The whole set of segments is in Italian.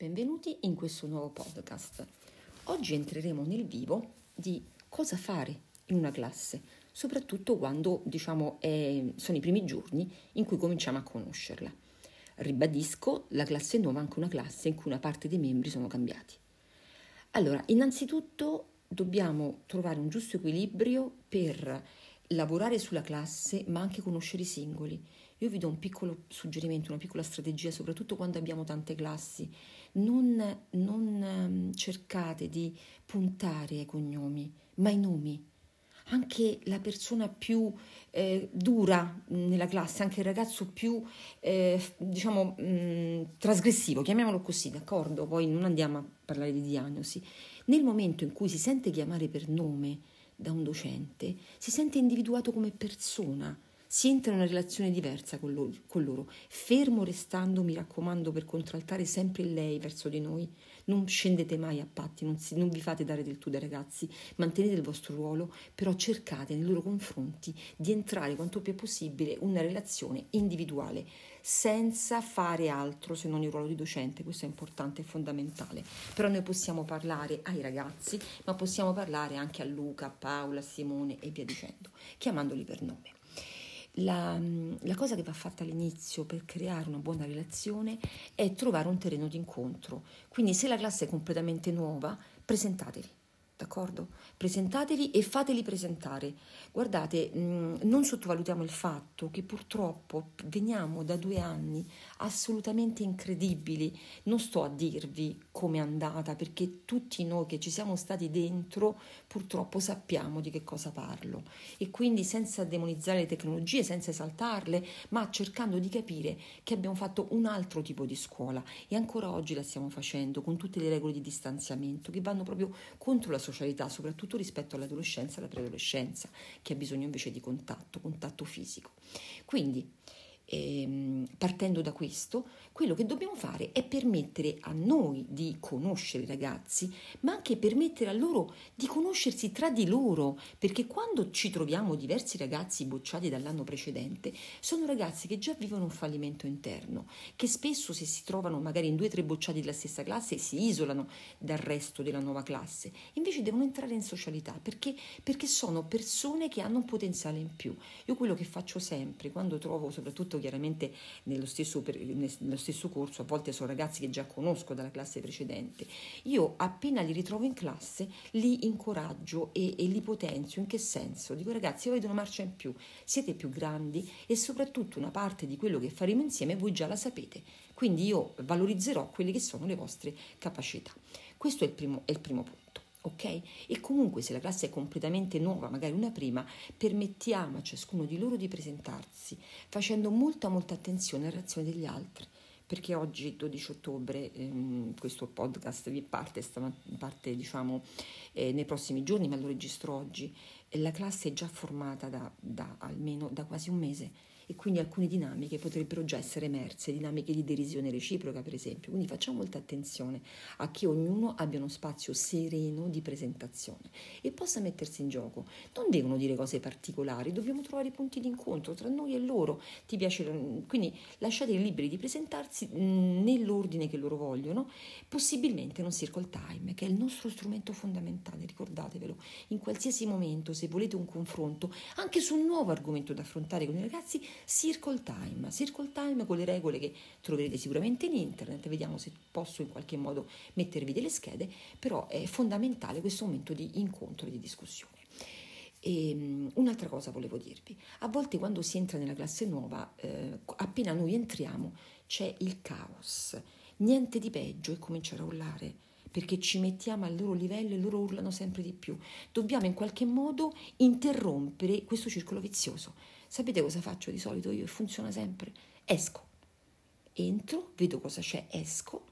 Benvenuti in questo nuovo podcast. Oggi entreremo nel vivo di cosa fare in una classe, soprattutto quando diciamo è, sono i primi giorni in cui cominciamo a conoscerla. Ribadisco, la classe nuova è anche una classe in cui una parte dei membri sono cambiati. Allora, innanzitutto dobbiamo trovare un giusto equilibrio per lavorare sulla classe, ma anche conoscere i singoli. Io vi do un piccolo suggerimento, una piccola strategia, soprattutto quando abbiamo tante classi. Non, non ehm, cercate di puntare ai cognomi, ma ai nomi. Anche la persona più eh, dura nella classe, anche il ragazzo più, eh, diciamo, mh, mm, trasgressivo, chiamiamolo così, d'accordo? Poi non andiamo a parlare di diagnosi. Nel momento in cui si sente chiamare per nome, da un docente, si sente individuato come persona, entra in una relazione diversa con loro, con loro, fermo restando, mi raccomando, per contraltare sempre lei verso di noi. Non scendete mai a patti, non, si, non vi fate dare del tu dai ragazzi, mantenete il vostro ruolo, però cercate nei loro confronti di entrare quanto più possibile una relazione individuale, senza fare altro se non il ruolo di docente, questo è importante e fondamentale. Però noi possiamo parlare ai ragazzi, ma possiamo parlare anche a Luca, a Paola, a Simone e via dicendo, chiamandoli per nome. La, la, cosa che va fatta all'inizio per creare una buona relazione è trovare un terreno di incontro. Quindi se la classe è completamente nuova, presentatevi d'accordo? Presentatevi e fateli presentare. Guardate, mh, non sottovalutiamo il fatto che purtroppo veniamo da due anni assolutamente incredibili. Non sto a dirvi come è andata, perché tutti noi che ci siamo stati dentro purtroppo sappiamo di che cosa parlo. E quindi senza demonizzare le tecnologie, senza esaltarle, ma cercando di capire che abbiamo fatto un altro tipo di scuola e ancora oggi la stiamo facendo con tutte le regole di distanziamento che vanno proprio contro la società socialità, soprattutto rispetto all'adolescenza e alla preadolescenza, che ha bisogno invece di contatto, contatto fisico. Quindi, ehm, partendo da questo, quello che dobbiamo fare è permettere a noi di conoscere i ragazzi, ma anche permettere a loro di conoscersi tra di loro, perché quando ci troviamo diversi ragazzi bocciati dall'anno precedente, sono ragazzi che già vivono un fallimento interno, che spesso se si trovano magari in due o tre bocciati della stessa classe si isolano dal resto della nuova classe, invece devono entrare in socialità perché, perché sono persone che hanno un potenziale in più. Io quello che faccio sempre, quando trovo soprattutto chiaramente nello stesso, nello stesso corso, a volte sono ragazzi che già conosco dalla classe precedente, io appena li ritrovo in classe li incoraggio e, e li potenzio. In che senso? Dico ragazzi, avete una marcia in più, siete più grandi e soprattutto una parte di quello che faremo insieme voi già la sapete. Quindi io valorizzerò quelle che sono le vostre capacità. Questo è il primo, è il primo punto ok? E comunque se la classe è completamente nuova, magari una prima, permettiamo a ciascuno di loro di presentarsi facendo molta molta attenzione alla reazione degli altri. Perché oggi, 12 ottobre, ehm, questo podcast vi parte, parte diciamo, eh, nei prossimi giorni, ma lo registro oggi. La classe è già formata da, da almeno da quasi un mese e quindi alcune dinamiche potrebbero già essere emerse, dinamiche di derisione reciproca per esempio. Quindi facciamo molta attenzione a che ognuno abbia uno spazio sereno di presentazione e possa mettersi in gioco. Non devono dire cose particolari, dobbiamo trovare punti di incontro tra noi e loro. Ti piace, quindi lasciateli liberi di presentarsi nell'ordine che loro vogliono, possibilmente in un circle time, che è il nostro strumento fondamentale, ricordatevelo. In qualsiasi momento, se volete un confronto, anche su un nuovo argomento da affrontare con i ragazzi, Circle Time, Circle Time con le regole che troverete sicuramente in internet, vediamo se posso in qualche modo mettervi delle schede, però è fondamentale questo momento di incontro e di discussione. E, um, un'altra cosa volevo dirvi, a volte quando si entra nella classe nuova, eh, appena noi entriamo c'è il caos, niente di peggio e comincia a urlare perché ci mettiamo al loro livello e loro urlano sempre di più. Dobbiamo in qualche modo interrompere questo circolo vizioso. Sapete cosa faccio di solito io? Funziona sempre. Esco. Entro, vedo cosa c'è, esco,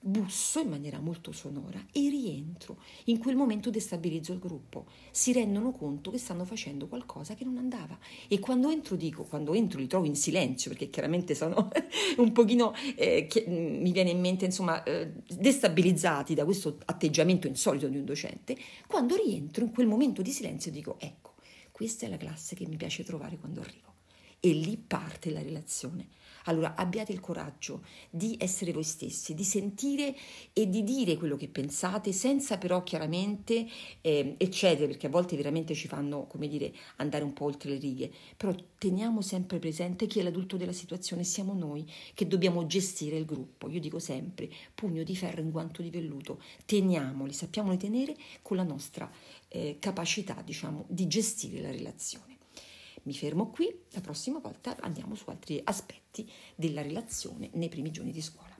busso in maniera molto sonora e rientro. In quel momento destabilizzo il gruppo. Si rendono conto che stanno facendo qualcosa che non andava. E quando entro dico, quando entro li trovo in silenzio, perché chiaramente sono un pochino, eh, che, mm, mi viene in mente, insomma, eh, destabilizzati da questo atteggiamento insolito di un docente. Quando rientro in quel momento di silenzio dico, ecco, questa è la classe che mi piace trovare quando arrivo. E lì parte la relazione. Allora abbiate il coraggio di essere voi stessi, di sentire e di dire quello che pensate senza però chiaramente eh, eccedere, perché a volte veramente ci fanno, come dire, andare un po' oltre le righe. Però teniamo sempre presente chi è l'adulto della situazione, siamo noi che dobbiamo gestire il gruppo. Io dico sempre, pugno di ferro in guanto di velluto, teniamoli, sappiamoli tenere con la nostra eh, capacità, diciamo, di gestire la relazione. Mi fermo qui, la prossima volta andiamo su altri aspetti della relazione nei primi giorni di scuola.